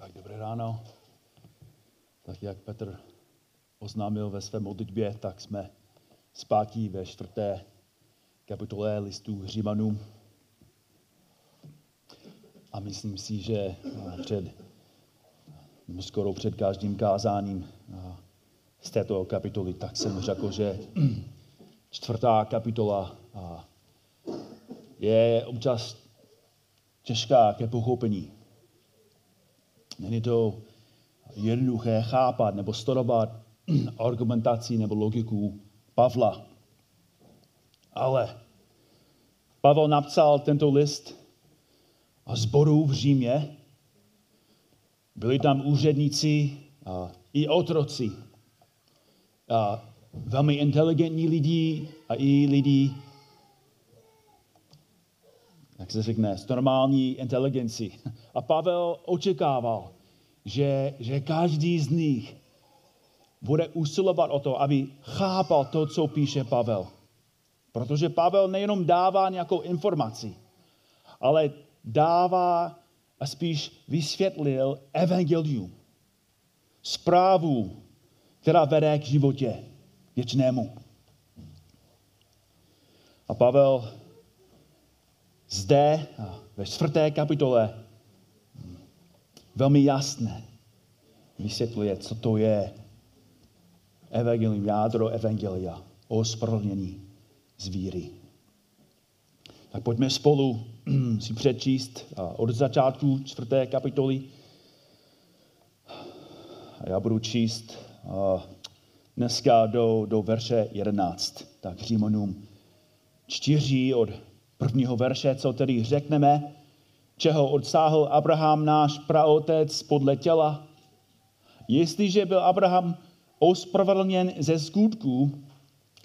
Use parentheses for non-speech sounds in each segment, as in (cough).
Tak dobré ráno. Tak jak Petr oznámil ve své modlitbě, tak jsme zpátí ve čtvrté kapitole listu Římanů. A myslím si, že před, skoro před každým kázáním z této kapitoly, tak jsem řekl, že čtvrtá kapitola je občas těžká ke pochopení. Není to jednoduché chápat nebo studovat (clears throat) argumentaci nebo logiku Pavla. Ale Pavel napsal tento list a zboru v Římě. Byli tam úředníci a i otroci. A velmi inteligentní lidi a i lidi, jak se řekne, s normální inteligenci. A Pavel očekával, že, že každý z nich bude usilovat o to, aby chápal to, co píše Pavel. Protože Pavel nejenom dává nějakou informaci, ale dává a spíš vysvětlil evangelium, zprávu, která vede k životě věčnému. A Pavel zde ve čtvrté kapitole velmi jasné vysvětluje, co to je evangelium, jádro evangelia, ospravedlnění z víry. Tak pojďme spolu (clears throat) si přečíst od začátku čtvrté kapitoly. A já budu číst dneska do, do verše 11. Tak Římanům čtyři od prvního verše, co tedy řekneme, čeho odsáhl Abraham náš praotec podle těla. Jestliže byl Abraham ospravedlněn ze skutků,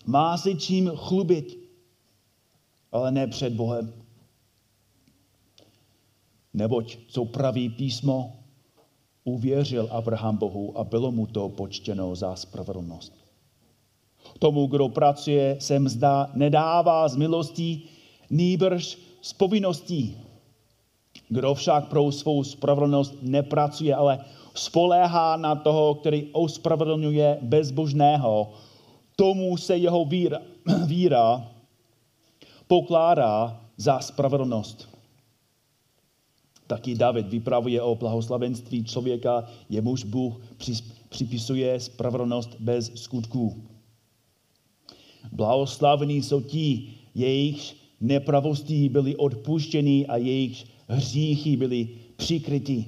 má se čím chlubit, ale ne před Bohem. Neboť, co praví písmo, uvěřil Abraham Bohu a bylo mu to počtěno za spravedlnost. Tomu, kdo pracuje, se mzda nedává z milostí, nýbrž z povinností. Kdo však pro svou spravedlnost nepracuje, ale spoléhá na toho, který ospravedlňuje bezbožného, tomu se jeho víra, (clears throat) víra pokládá za spravedlnost. Taky David vypravuje o blahoslavenství člověka, jemuž Bůh připisuje spravedlnost bez skutků. Blahoslavení jsou ti, jejichž nepravostí byly odpuštěny a jejich hříchy byly přikryti.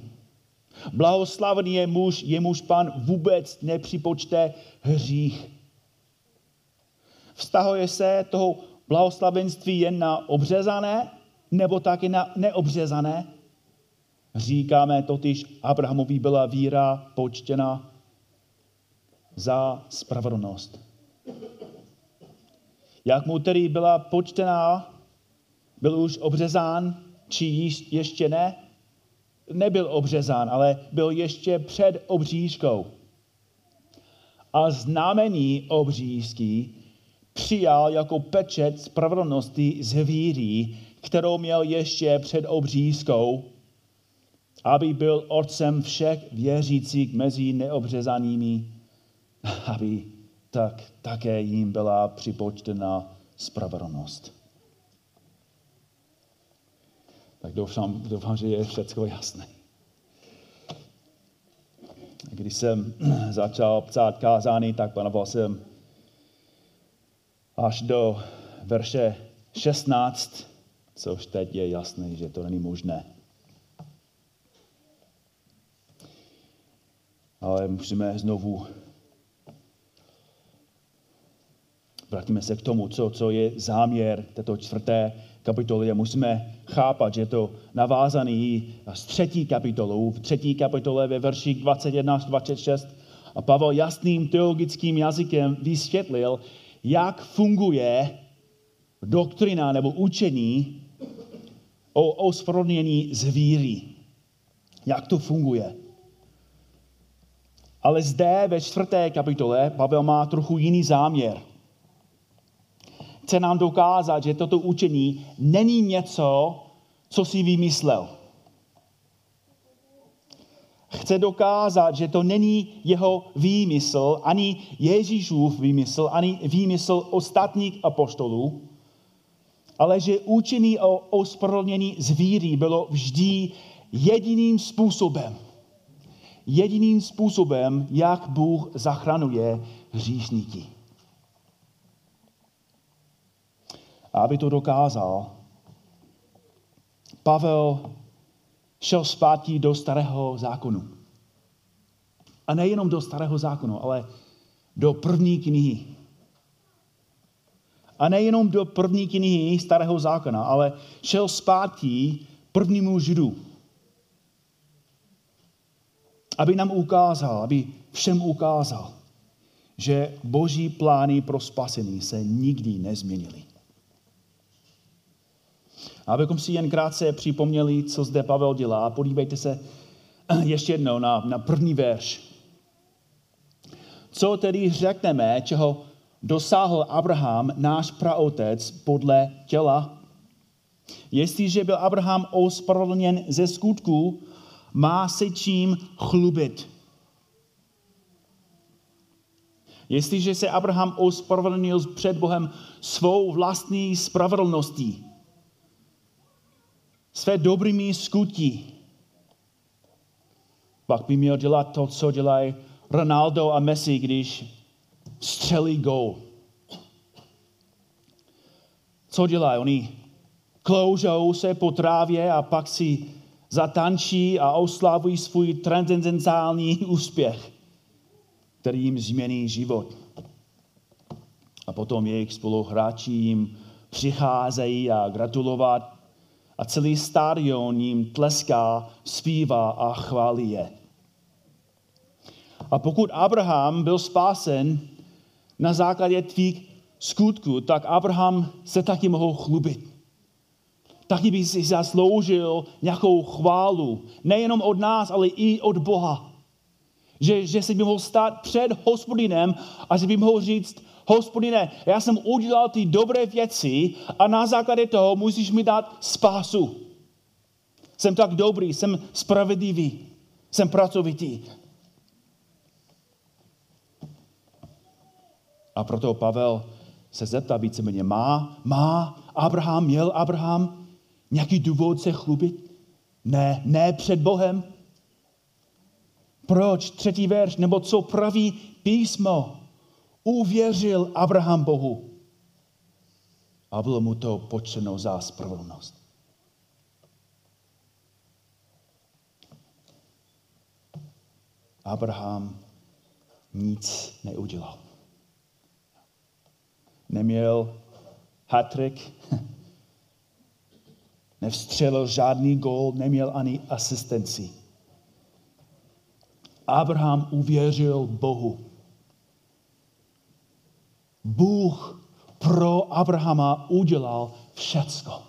Blahoslavený je muž, jemuž pan vůbec nepřipočte hřích. Vztahuje se toho blahoslavenství jen na obřezané, nebo taky na neobřezané? Říkáme totiž, Abrahamovi byla víra počtěna za spravedlnost. Jak mu tedy byla počtená, byl už obřezán, či ještě ne? Nebyl obřezán, ale byl ještě před obřízkou. A znamení obřízky přijal jako pečet spravedlnosti z víry, kterou měl ještě před obřízkou, aby byl otcem všech věřících mezi neobřezanými, aby tak také jim byla připočtena spravedlnost. Tak doufám, doufám, že je všechno jasné. Když jsem (clears throat) začal psát kázání, tak panoval jsem až do verše 16, což teď je jasné, že to není možné. Ale musíme znovu vrátíme se k tomu, co, co je záměr této čtvrté kapitoly a musíme chápat, že je to navázaný z třetí kapitolou, v třetí kapitole ve verších 21 až 26 a Pavel jasným teologickým jazykem vysvětlil, jak funguje doktrina nebo učení o ospravedlnění z víry. Jak to funguje. Ale zde ve čtvrté kapitole Pavel má trochu jiný záměr. Chce nám dokázat, že toto učení není něco, co si vymyslel. chce dokázat, že to není jeho výmysl, ani Ježíšův výmysl, ani výmysl ostatních apoštolů, ale že učení o ospravedlnění zvíří bylo vždy jediným způsobem. Jediným způsobem, jak Bůh zachranuje hříšníky. A aby to dokázal, Pavel šel zpátky do starého zákonu. A nejenom do starého zákonu, ale do první knihy. A nejenom do první knihy starého zákona, ale šel zpátky prvnímu židu. Aby nám ukázal, aby všem ukázal, že boží plány pro spasení se nikdy nezměnily. A abychom si jen krátce připomněli, co zde Pavel dělá, podívejte se (clears throat) ještě jednou na, na první verš. Co tedy řekneme, čeho dosáhl Abraham, náš praotec, podle těla? Jestliže byl Abraham ospravedlněn ze skutků, má se čím chlubit. Jestliže se Abraham ospravedlnil před Bohem svou vlastní spravedlností, své dobrými skutí, pak by měl dělat to, co dělají Ronaldo a Messi, když střelí gol. Co dělají? Oni kloužou se po trávě a pak si zatančí a oslavují svůj transcendentální (laughs) úspěch, který jim změní život. A potom jejich spoluhráči jim přicházejí a gratulovat a celý stadion jim tleská, zpívá a chválí je. A pokud Abraham byl spásen na základě tvých skutků, tak Abraham se taky mohl chlubit. Taky by si zasloužil nějakou chválu. Nejenom od nás, ale i od Boha. Že, že si by mohl stát před hospodinem a že by mohl říct, hospodine, já jsem udělal ty dobré věci a na základě toho musíš mi dát spásu. Jsem tak dobrý, jsem spravedlivý, jsem pracovitý. A proto Pavel se zeptá víceméně, má, má Abraham, měl Abraham nějaký důvod se chlubit? Ne, ne před Bohem. Proč? Třetí verš, nebo co praví písmo? Uvěřil Abraham Bohu a bylo mu to počeno za spravedlnost. Abraham nic neudělal. Neměl hatrik, (laughs) nevstřelil žádný gol, neměl ani asistenci. Abraham uvěřil Bohu Bůh pro Abrahama udělal všecko.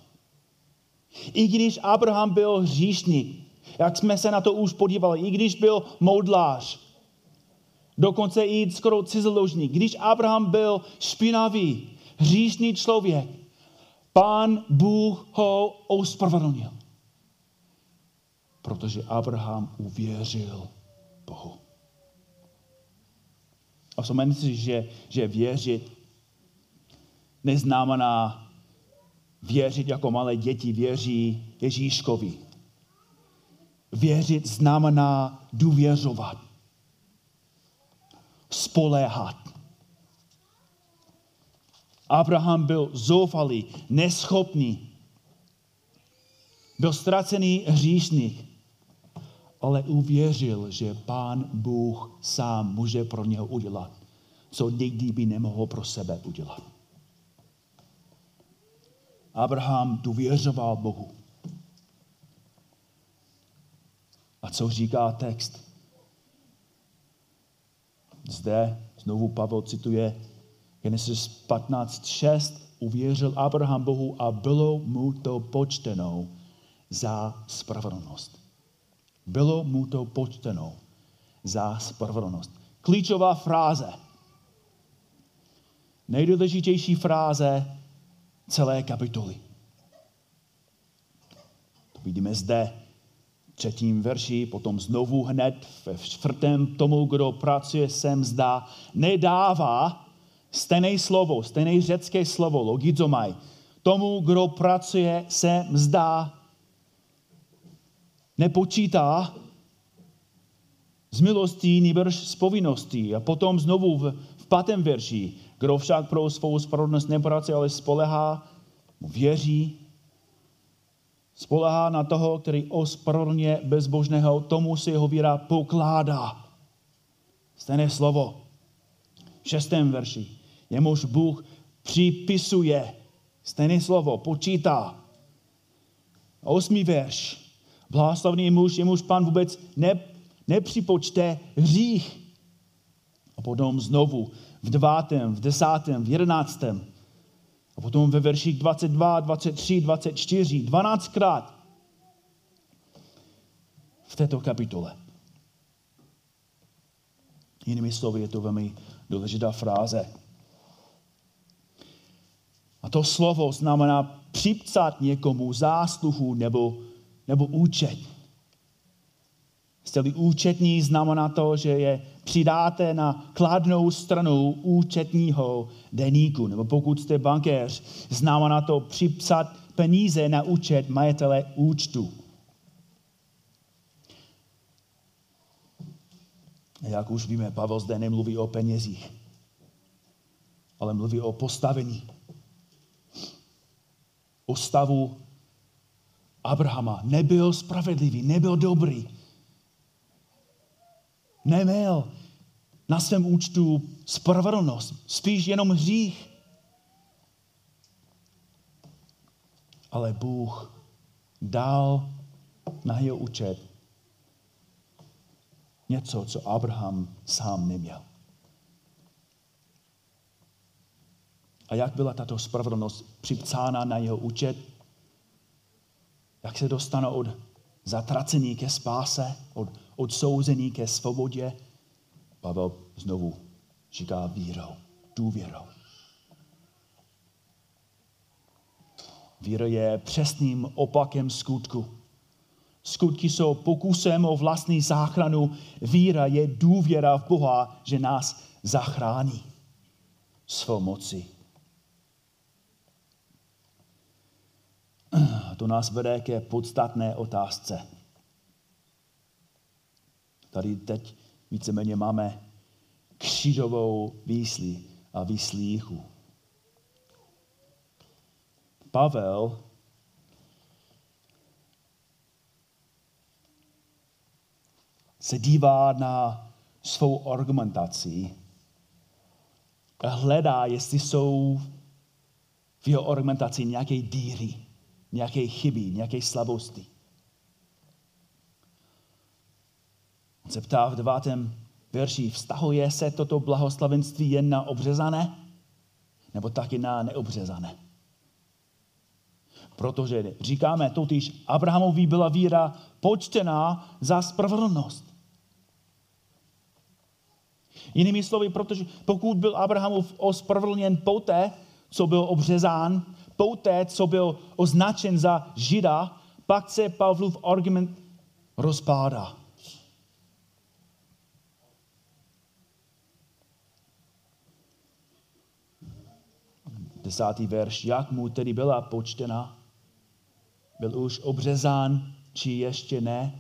I když Abraham byl hříšník, jak jsme se na to už podívali, i když byl modlář, dokonce i skoro cizoložník, když Abraham byl špinavý, hříšný člověk, pán Bůh ho ospravedlnil. Protože Abraham uvěřil Bohu. A vzpomeňte si, že, že věřit neznamená věřit jako malé děti věří Ježíškovi. Věřit znamená důvěřovat, spoléhat. Abraham byl zoufalý, neschopný, byl ztracený hříšník ale uvěřil, že pán Bůh sám může pro něho udělat, co nikdy by nemohl pro sebe udělat. Abraham důvěřoval Bohu. A co říká text? Zde znovu Pavel cituje Genesis 15.6. Uvěřil Abraham Bohu a bylo mu to počteno za spravedlnost. Bylo mu to počteno za spravedlnost. Klíčová fráze. Nejdůležitější fráze celé kapitoly. To vidíme zde třetím verši, potom znovu hned ve čtvrtém tomu, kdo pracuje, se mzda, nedává stejné slovo, stejné řecké slovo, logizomaj. Tomu, kdo pracuje, se mzda nepočítá z milostí, nýbrž z povinností. A potom znovu v, v pátém verši, kdo však pro svou spravedlnost nepracuje, ale spolehá, věří, spolehá na toho, který ospravedlně bezbožného, tomu si jeho víra pokládá. Stejné slovo. V šestém verši. Jemuž Bůh připisuje. Stejné slovo. Počítá. Osmý verš. Blahoslavný muž, jemuž pan vůbec ne, nepřipočte hřích. A potom znovu v devátém, v desátém, v jedenáctém. A potom ve verších 22, 23, 24, 12krát v této kapitole. Jinými slovy je to velmi důležitá fráze. A to slovo znamená připsat někomu zásluhu nebo, nebo účet. Jste-li účetní, znamená to, že je přidáte na kladnou stranu účetního deníku. Nebo pokud jste bankéř, znamená to připsat peníze na účet majitele účtu. Jak už víme, Pavel zde nemluví o penězích, ale mluví o postavení. O stavu Abrahama. Nebyl spravedlivý, nebyl dobrý, neměl na svém účtu spravedlnost, spíš jenom hřích. Ale Bůh dal na jeho účet něco, co Abraham sám neměl. A jak byla tato spravedlnost připcána na jeho účet? Jak se dostane od zatracení ke spáse, od odsouzení ke svobodě, Pavel znovu říká vírou, důvěrou. Víra je přesným opakem skutku. Skutky jsou pokusem o vlastní záchranu. Víra je důvěra v Boha, že nás zachrání svou moci. To nás vede ke podstatné otázce. Tady teď víceméně máme křížovou výslí a výslíchu. Pavel se dívá na svou argumentaci a hledá, jestli jsou v jeho argumentaci nějaké díry, nějaké chyby, nějaké slabosti. Se ptá v devátém verši, vztahuje se toto blahoslavenství jen na obřezané, nebo taky na neobřezané? Protože říkáme totiž, Abrahamovi byla víra počtená za spravedlnost. Jinými slovy, protože pokud byl Abrahamov ospravedlněn poté, co byl obřezán, poté, co byl označen za žida, pak se Pavlův argument rozpádá. Desátý verš, jak mu tedy byla počtena? Byl už obřezán, či ještě ne?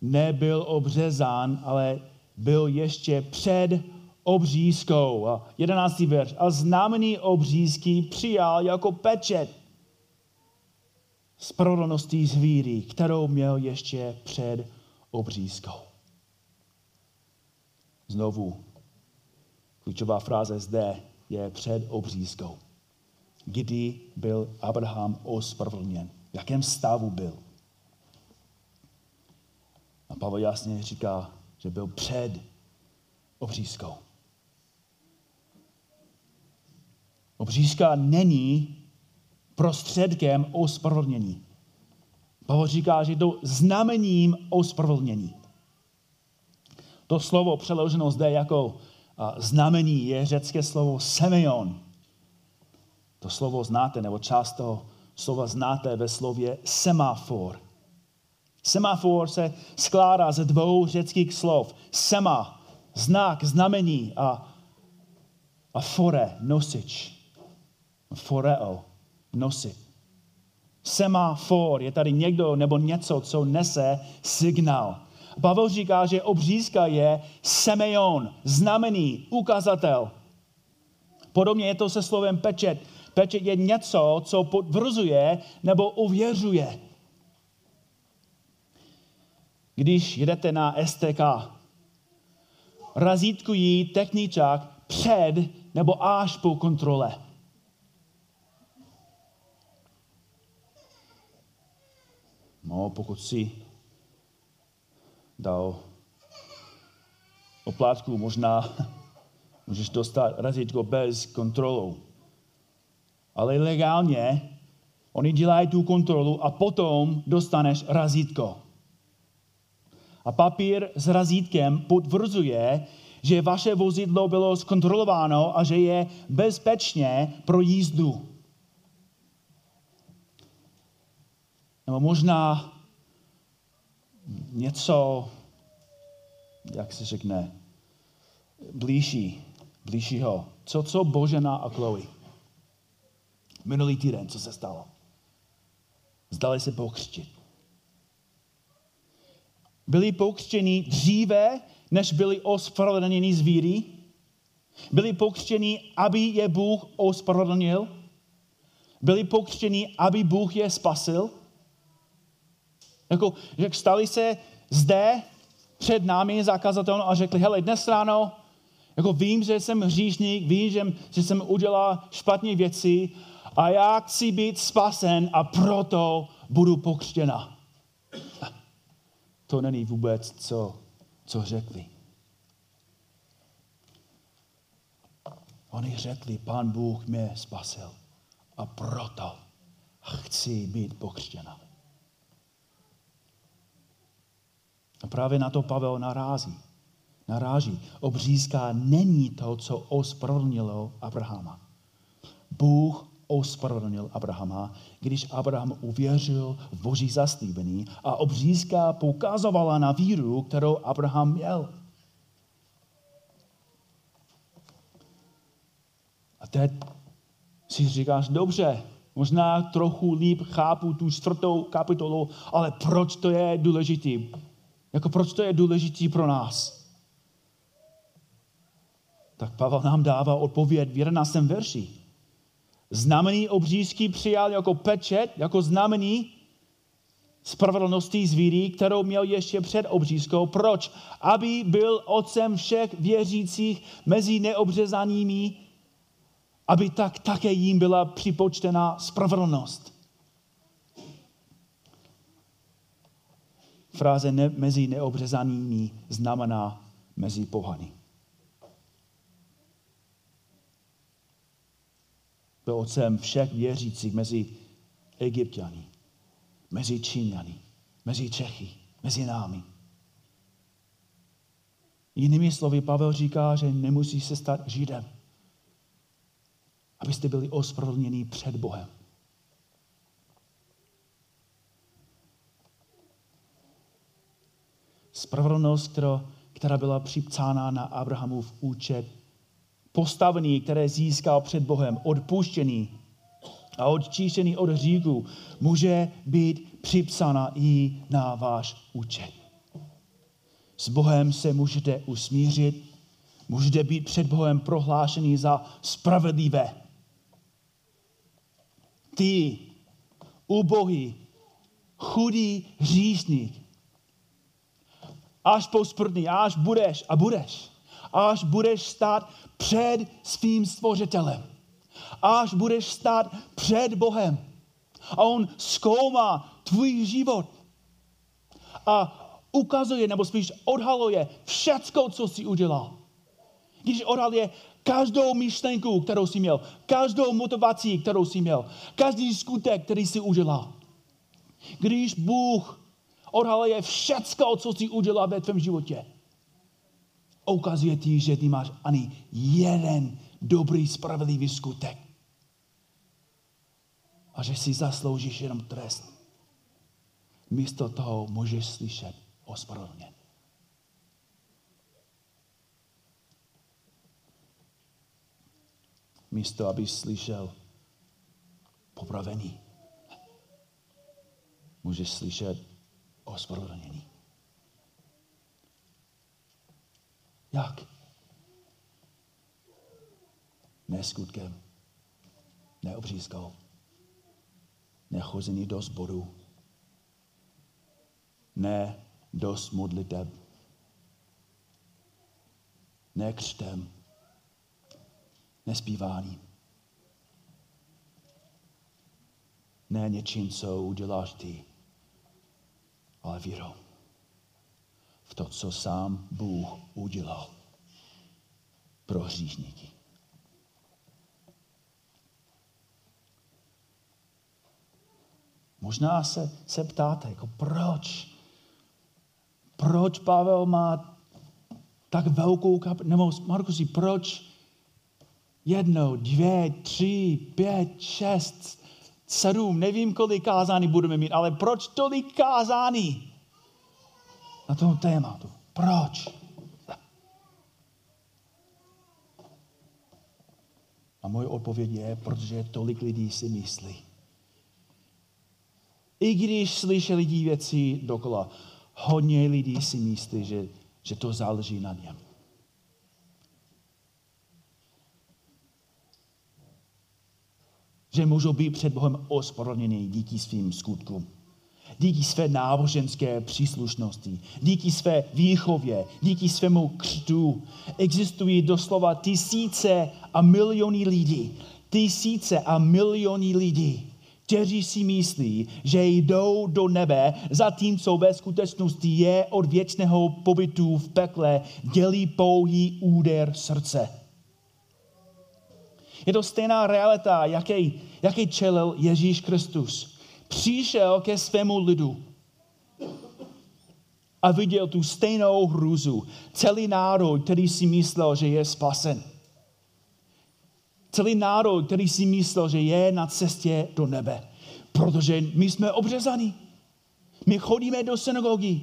Nebyl obřezán, ale byl ještě před obřízkou. Jedenáctý verš. A znamený obřízky přijal jako pečet spravedlností zvíry, kterou měl ještě před obřízkou. Znovu, klíčová fráze zde je před obřízkou. Kdy byl Abraham ospravedlněn? V jakém stavu byl? A Pavel jasně říká, že byl před obřízkou. Obřízka není prostředkem ospravedlnění. Pavel říká, že to znamením ospravedlnění. To slovo přeloženo zde jako znamení je řecké slovo semeion. To slovo znáte, nebo část toho slova znáte ve slově semafor. Semafor se skládá ze dvou řeckých slov. Sema, znak, znamení a, a fore, nosič. Foreo, nosit. Semafor je tady někdo nebo něco, co nese signál. Pavel říká, že obřízka je semeion, znamení, ukazatel. Podobně je to se slovem pečet. Pečet je něco, co potvrzuje nebo uvěřuje. Když jedete na STK, razítkují techničák před nebo až po kontrole. No, pokud si dal oplátku, možná (laughs) můžeš dostat razítko bez kontrolu. Ale legálně oni dělají tu kontrolu a potom dostaneš razítko. A papír s razítkem potvrzuje, že vaše vozidlo bylo zkontrolováno a že je bezpečně pro jízdu. Nebo možná něco, jak se řekne, blížší, blížšího. Co, co Božena a Chloe? Minulý týden, co se stalo? Zdali se pokřtit. Byli pokřtěni dříve, než byli ospravedlněni z víry? Byli pokřtěni, aby je Bůh ospravedlnil? Byli pokřtěni, aby Bůh je spasil? Jako, jak stali se zde před námi zakazatelnou a řekli, hele, dnes ráno, jako vím, že jsem hříšník, vím, že, že jsem udělal špatné věci a já chci být spasen a proto budu pokřtěna. To není vůbec, co, co řekli. Oni řekli, pán Bůh mě spasil a proto chci být pokřtěna. A právě na to Pavel narází. Naráží. Obřízka není to, co ospravedlnilo Abrahama. Bůh ospravedlnil Abrahama, když Abraham uvěřil v boží zaslíbení a obřízka poukazovala na víru, kterou Abraham měl. A teď si říkáš, dobře, možná trochu líp chápu tu čtvrtou kapitolu, ale proč to je důležitý? Jako proč to je důležitý pro nás? Tak Pavel nám dává odpověď v 11. verši. Znamení obřízky přijal jako pečet, jako znamení spravedlnosti z víry, kterou měl ještě před obřízkou. Proč? Aby byl otcem všech věřících mezi neobřezanými, aby tak také jim byla připočtena spravedlnost. Fráze ne, mezi neobřezanými znamená mezi pohany. Byl otcem všech věřících mezi Egyptiany, mezi Číňany, mezi Čechy, mezi námi. Jinými slovy, Pavel říká, že nemusí se stát Židem, abyste byli ospravedlněni před Bohem. Spravedlnost, která byla připsána na Abrahamův účet, postavený, které získal před Bohem, odpuštěný a odčištěný od hříchu, může být připsána i na váš účet. S Bohem se můžete usmířit, můžete být před Bohem prohlášený za spravedlivé. Ty, ubohý, chudý hříšník, až posprdný, až budeš a budeš, až budeš stát před svým stvořitelem, až budeš stát před Bohem. A on zkoumá tvůj život a ukazuje, nebo spíš odhaluje všecko, co jsi udělal. Když odhaluje každou myšlenku, kterou jsi měl, každou motivaci, kterou jsi měl, každý skutek, který jsi udělal. Když Bůh odhaluje všecko, co jsi udělal ve tvém životě. Ukazuje ti, že ty máš ani jeden dobrý, spravedlivý skutek. A že si zasloužíš jenom trest. místo toho můžeš slyšet ospravedlněn. Místo, aby slyšel popravený, můžeš slyšet ospravedlnění. Jak? Ne skutkem, ne do zboru, ne dost modliteb, ne křtem, ne zpíváním, ne něčím, co uděláš ty, ale vírou v to, co sám Bůh udělal pro hříšníky. Možná se, se ptáte, jako proč? Proč Pavel má tak velkou kapitolu? Nebo Markusi, proč jedno, dvě, tři, pět, šest, sedm, nevím, kolik kázání budeme mít, ale proč tolik kázání na tom tématu? Proč? A moje odpověď je, protože tolik lidí si myslí. I když slyšeli věci dokola, hodně lidí si myslí, že, že to záleží na něm. Že můžou být před Bohem ospravedlněni díky svým skutkům. Díky své náboženské příslušnosti, díky své výchově, díky svému křtu. Existují doslova tisíce a miliony lidí, tisíce a miliony lidí, kteří si myslí, že jdou do nebe, zatímco ve skutečnosti je od věčného pobytu v pekle dělí pouhý úder srdce. Je to stejná realita, jaký, jaký čelil Ježíš Kristus. Přišel ke svému lidu a viděl tu stejnou hrůzu. Celý národ, který si myslel, že je spasen. Celý národ, který si myslel, že je na cestě do nebe. Protože my jsme obřezaní. My chodíme do synagogy.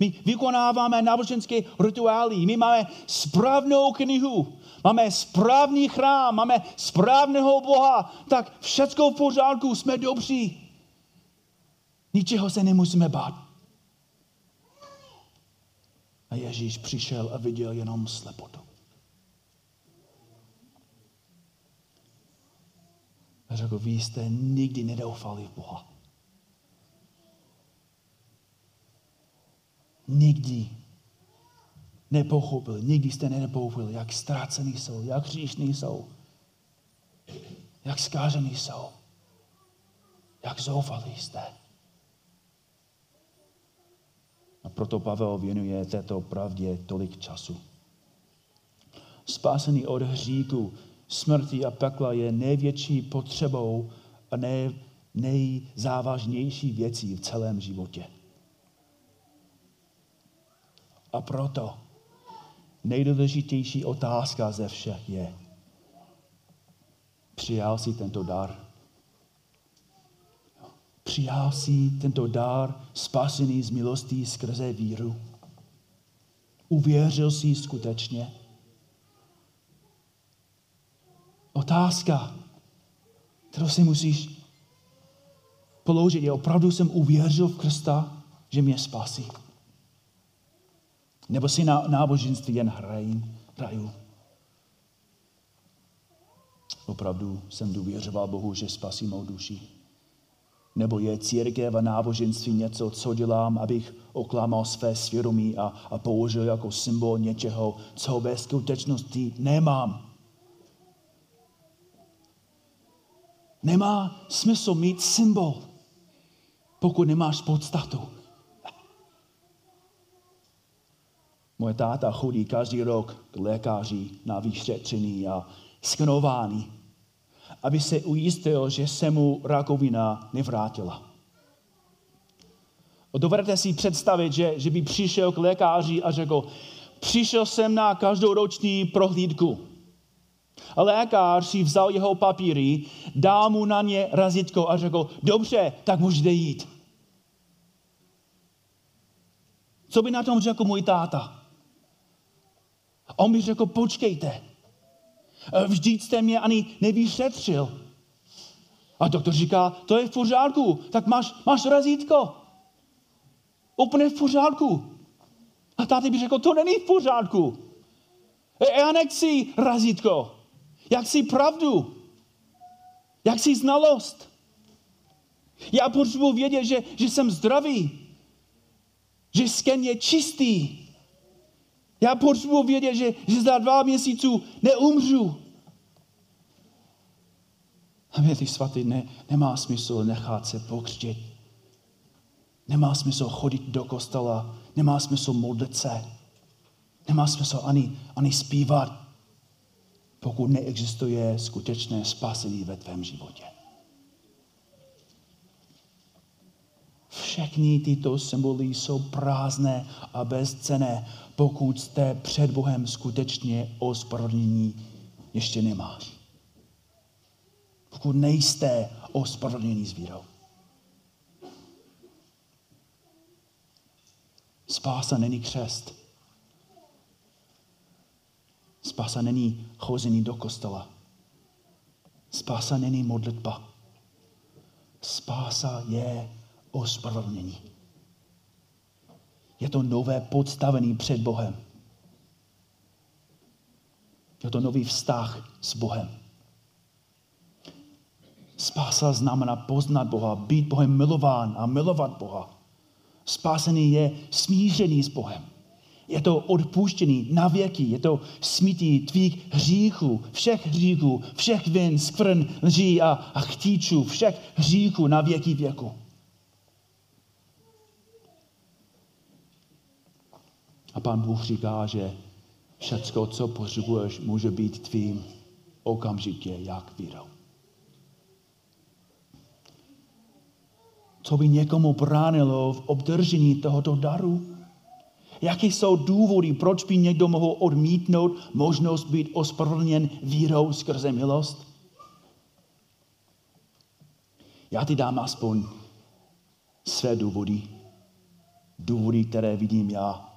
My vykonáváme náboženské rituály. My máme správnou knihu. Máme správný chrám. Máme správného Boha. Tak všechno v pořádku. Jsme dobří. Ničeho se nemusíme bát. A Ježíš přišel a viděl jenom slepotu. A řekl, vy jste nikdy nedoufali v Boha. Nikdy nepochopil, nikdy jste nepochopil, jak ztrácený jsou, jak hříšní jsou, jak zkážený jsou, jak zoufalí jste. A proto Pavel věnuje této pravdě tolik času. Spásený od hříku smrti a pekla je největší potřebou a nej, nejzávažnější věcí v celém životě. A proto nejdůležitější otázka ze všech je, přijal si tento dar? Přijal si tento dar spasený z milostí skrze víru? Uvěřil si skutečně? Otázka, kterou si musíš položit, je opravdu jsem uvěřil v Krista, že mě spasí. Nebo si na náboženství jen hrají, hraju. Opravdu jsem důvěřoval Bohu, že spasí mou duši. Nebo je církev a náboženství něco, co dělám, abych oklamal své svědomí a, a použil jako symbol něčeho, co ve skutečnosti nemám. Nemá smysl mít symbol, pokud nemáš podstatu. Moje táta chodí každý rok k lékaři na vyšetření a skenování, aby se ujistil, že se mu rakovina nevrátila. Dovedete si představit, že, že by přišel k lékaři a řekl, přišel jsem na každoroční prohlídku. A lékař si vzal jeho papíry, dal mu na ně razítko a řekl, dobře, tak můžete jít. Co by na tom řekl můj táta? On by řekl, počkejte, vždyť jste mě ani nevyšetřil. A doktor říká, to je v pořádku, tak máš, máš razítko. Úplně v pořádku. A táty by řekl, to není v pořádku. E, já nechci razítko. Já chci pravdu. Já chci znalost. Já potřebuji vědět, že, že jsem zdravý. Že sken je čistý. Já potřebuji vědět, že, že za dva měsíců neumřu. A věří svatý, ne, nemá smysl nechat se pokřtit. Nemá smysl chodit do kostela, nemá smysl modlit se, nemá smysl ani, ani zpívat, pokud neexistuje skutečné spasení ve tvém životě. Všechny tyto symboly jsou prázdné a bezcené, pokud jste před Bohem skutečně ospravedlnění ještě nemáš. Pokud nejste ospravedlnění s vírou. Spása není křest. Spása není chození do kostela. Spása není modlitba. Spása je ospravedlnění. Je to nové podstavení před Bohem. Je to nový vztah s Bohem. Spása znamená poznat Boha, být Bohem milován a milovat Boha. Spásený je smířený s Bohem. Je to odpuštěný na věky, je to smítí tvých hříchů, všech hříchů, všech vin, skvrn, lží a, a chtíčů, všech hříchů na věky věku. A pán Bůh říká, že všecko, co potřebuješ, může být tvým okamžitě jak vírou. Co by někomu bránilo v obdržení tohoto daru? Jaké jsou důvody, proč by někdo mohl odmítnout možnost být ospravedlněn vírou skrze milost? Já ti dám aspoň své důvody. Důvody, které vidím já.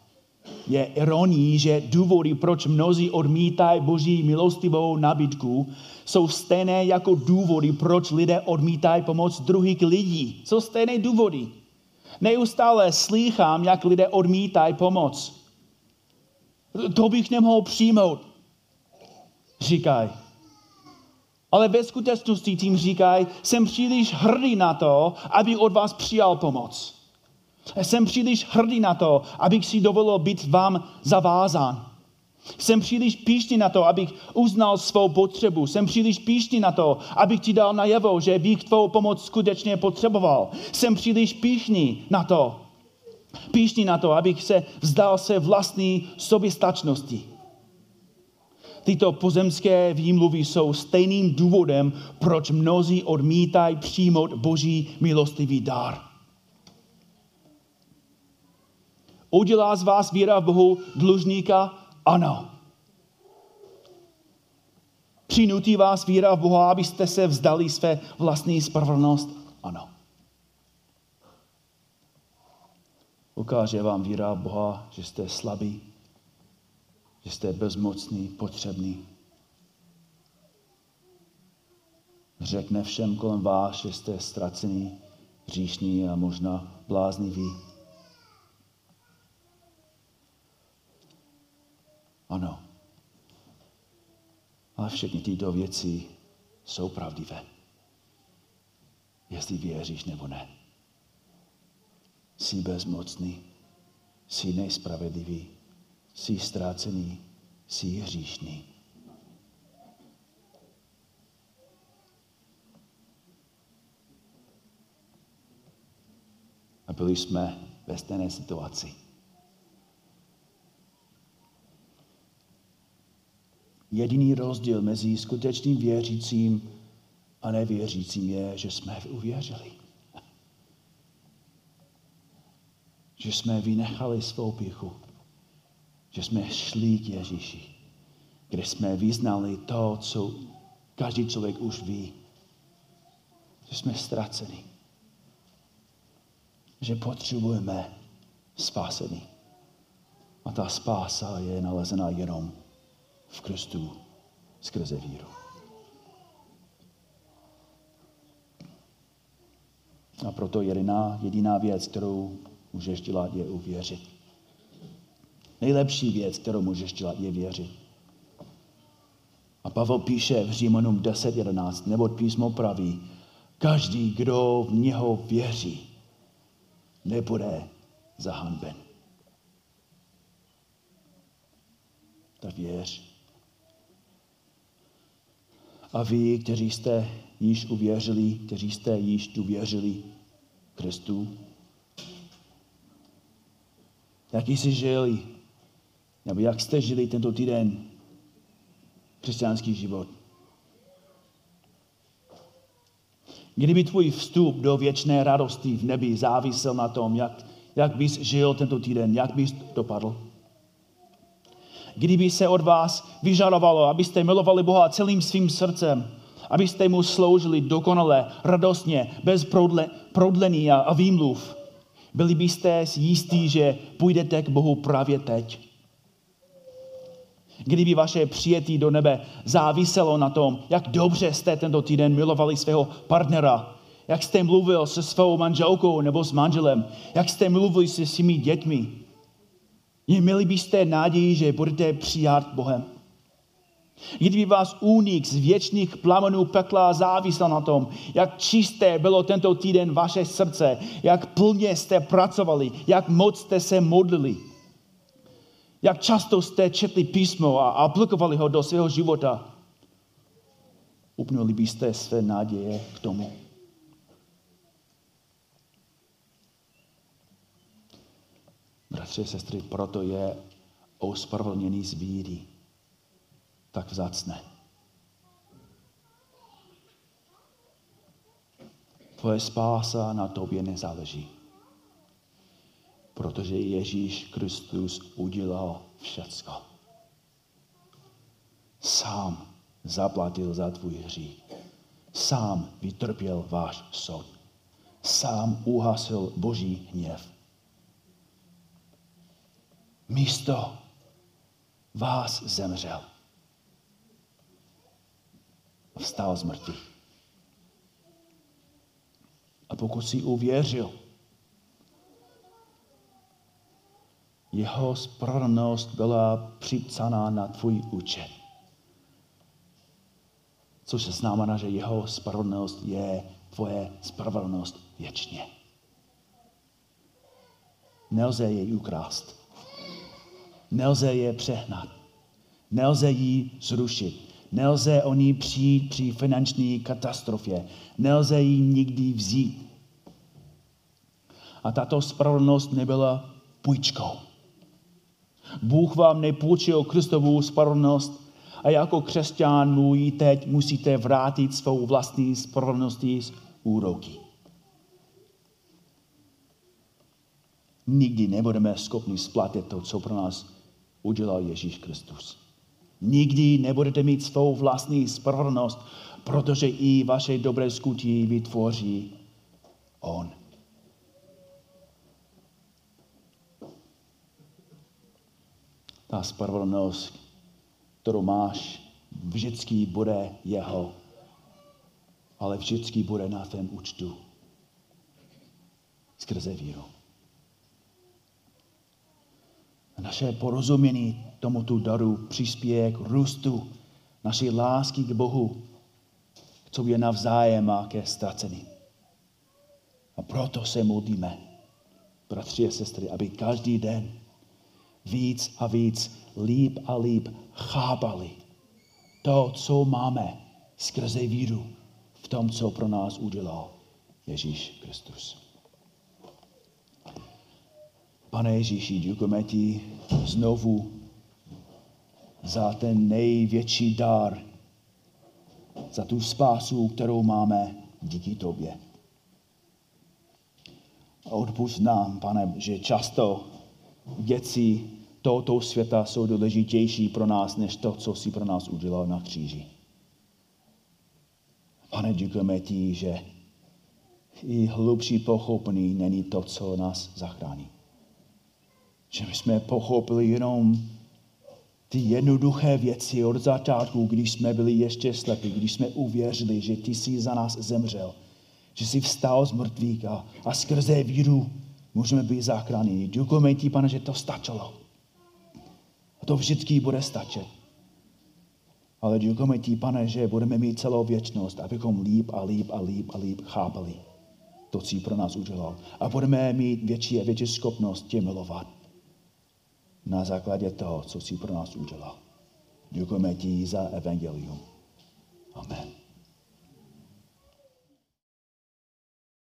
Je ironií, že důvody, proč mnozí odmítají boží milostivou nabídku, jsou stejné jako důvody, proč lidé odmítají pomoc druhých lidí. Jsou stejné důvody. Neustále slýchám, jak lidé odmítají pomoc. To bych nemohl přijmout, říkají. Ale ve skutečnosti tím říkají, jsem příliš hrdý na to, aby od vás přijal pomoc. Jsem příliš hrdý na to, abych si dovolil být vám zavázán. Jsem příliš píšný na to, abych uznal svou potřebu. Jsem příliš píšný na to, abych ti dal najevo, že bych tvou pomoc skutečně potřeboval. Jsem příliš píšný na to, píšný na to, abych se vzdal se vlastní soběstačnosti. Tyto pozemské výmluvy jsou stejným důvodem, proč mnozí odmítají přijmout boží milostivý dar. Udělá z vás víra v Bohu dlužníka? Ano. Přinutí vás víra v Boha, abyste se vzdali své vlastní spravedlnost? Ano. Ukáže vám víra v Boha, že jste slabí, že jste bezmocný, potřebný. Řekne všem kolem vás, že jste ztracený, říšný a možná bláznivý. Ano. Ale všechny tyto věci jsou pravdivé. Jestli věříš nebo ne. Jsi bezmocný, jsi nejspravedlivý, jsi ztrácený, jsi hříšný. A byli jsme ve stejné situaci. Jediný rozdíl mezi skutečným věřícím a nevěřícím je, že jsme uvěřili. Že jsme vynechali svou píchu. Že jsme šli k Ježíši. Kde jsme vyznali to, co každý člověk už ví. Že jsme ztraceni. Že potřebujeme spasení. A ta spása je nalezená jenom v Kristu skrze víru. A proto jediná, jediná věc, kterou můžeš dělat, je uvěřit. Nejlepší věc, kterou můžeš dělat, je věřit. A Pavel píše v Římanům 10.11, nebo písmo praví, každý, kdo v něho věří, nebude zahanben. Tak věř. A vy, kteří jste již uvěřili, kteří jste již uvěřili Kristu, jaký jsi žili, nebo jak jste žili tento týden křesťanský život. Kdyby tvůj vstup do věčné radosti v nebi závisel na tom, jak, jak bys žil tento týden, jak bys dopadl. Kdyby se od vás vyžadovalo, abyste milovali Boha celým svým srdcem, abyste mu sloužili dokonale, radostně, bez prodle, prodlení a, a výmluv, byli byste jistí, že půjdete k Bohu právě teď. Kdyby vaše přijetí do nebe záviselo na tom, jak dobře jste tento týden milovali svého partnera, jak jste mluvil se svou manželkou nebo s manželem, jak jste mluvili se svými dětmi, měli byste naději, že budete přijat Bohem. Kdyby vás únik z věčných plamenů pekla závisel na tom, jak čisté bylo tento týden vaše srdce, jak plně jste pracovali, jak moc jste se modlili, jak často jste četli písmo a aplikovali ho do svého života, upnuli byste své naděje k tomu. Bratři a sestry, proto je ospravedlněný z víry tak vzácné. Tvoje spása na tobě nezáleží, protože Ježíš Kristus udělal všecko. Sám zaplatil za tvůj hřích. Sám vytrpěl váš soud. Sám uhasil boží hněv. Místo vás zemřel vstal z mrtvých. A pokud si uvěřil, jeho spravedlnost byla připsaná na tvůj účet. Což se znamená, že jeho spravedlnost je tvoje spravedlnost věčně. Nelze jej ukrást. Nelze je přehnat. Nelze ji zrušit. Nelze o ní přijít při finanční katastrofě. Nelze ji nikdy vzít. A tato spravedlnost nebyla půjčkou. Bůh vám nepůjčil Kristovu spravedlnost a jako křesťan mu ji teď musíte vrátit svou vlastní spravedlnosti z úroky. Nikdy nebudeme schopni splatit to, co pro nás udělal Ježíš Kristus. Nikdy nebudete mít svou vlastní spravedlnost, protože i vaše dobré skutí vytvoří On. Ta spravedlnost, kterou máš, vždycky bude jeho, ale vždycky bude na tvém účtu skrze víru. Naše porozumění tomuto daru přispěje k růstu naší lásky k Bohu, co je navzájem a ke ztracení. A proto se modlíme, bratři a sestry, aby každý den víc a víc, líp a líp chápali to, co máme skrze víru v tom, co pro nás udělal Ježíš Kristus. Pane Ježíši, děkujeme ti znovu za ten největší dar, za tu spásu, kterou máme díky tobě. Odpust nám, pane, že často věci tohoto světa jsou důležitější pro nás, než to, co si pro nás udělal na kříži. Pane, děkujeme ti, že i hlubší pochopení není to, co nás zachrání. Že my jsme pochopili jenom ty jednoduché věci od začátku, když jsme byli ještě slepí, když jsme uvěřili, že ty jsi za nás zemřel, že jsi vstal z mrtvých a, a skrze víru můžeme být záchráněni. Děkujeme ti, pane, že to stačilo. A to vždycky bude stačit. Ale děkujeme ti, pane, že budeme mít celou věčnost, abychom líp a líp a líp a líp chápali to, co pro nás udělal. A budeme mít větší a větší schopnost tě milovat na základě toho, co jsi pro nás udělal. Děkujeme ti za evangelium. Amen.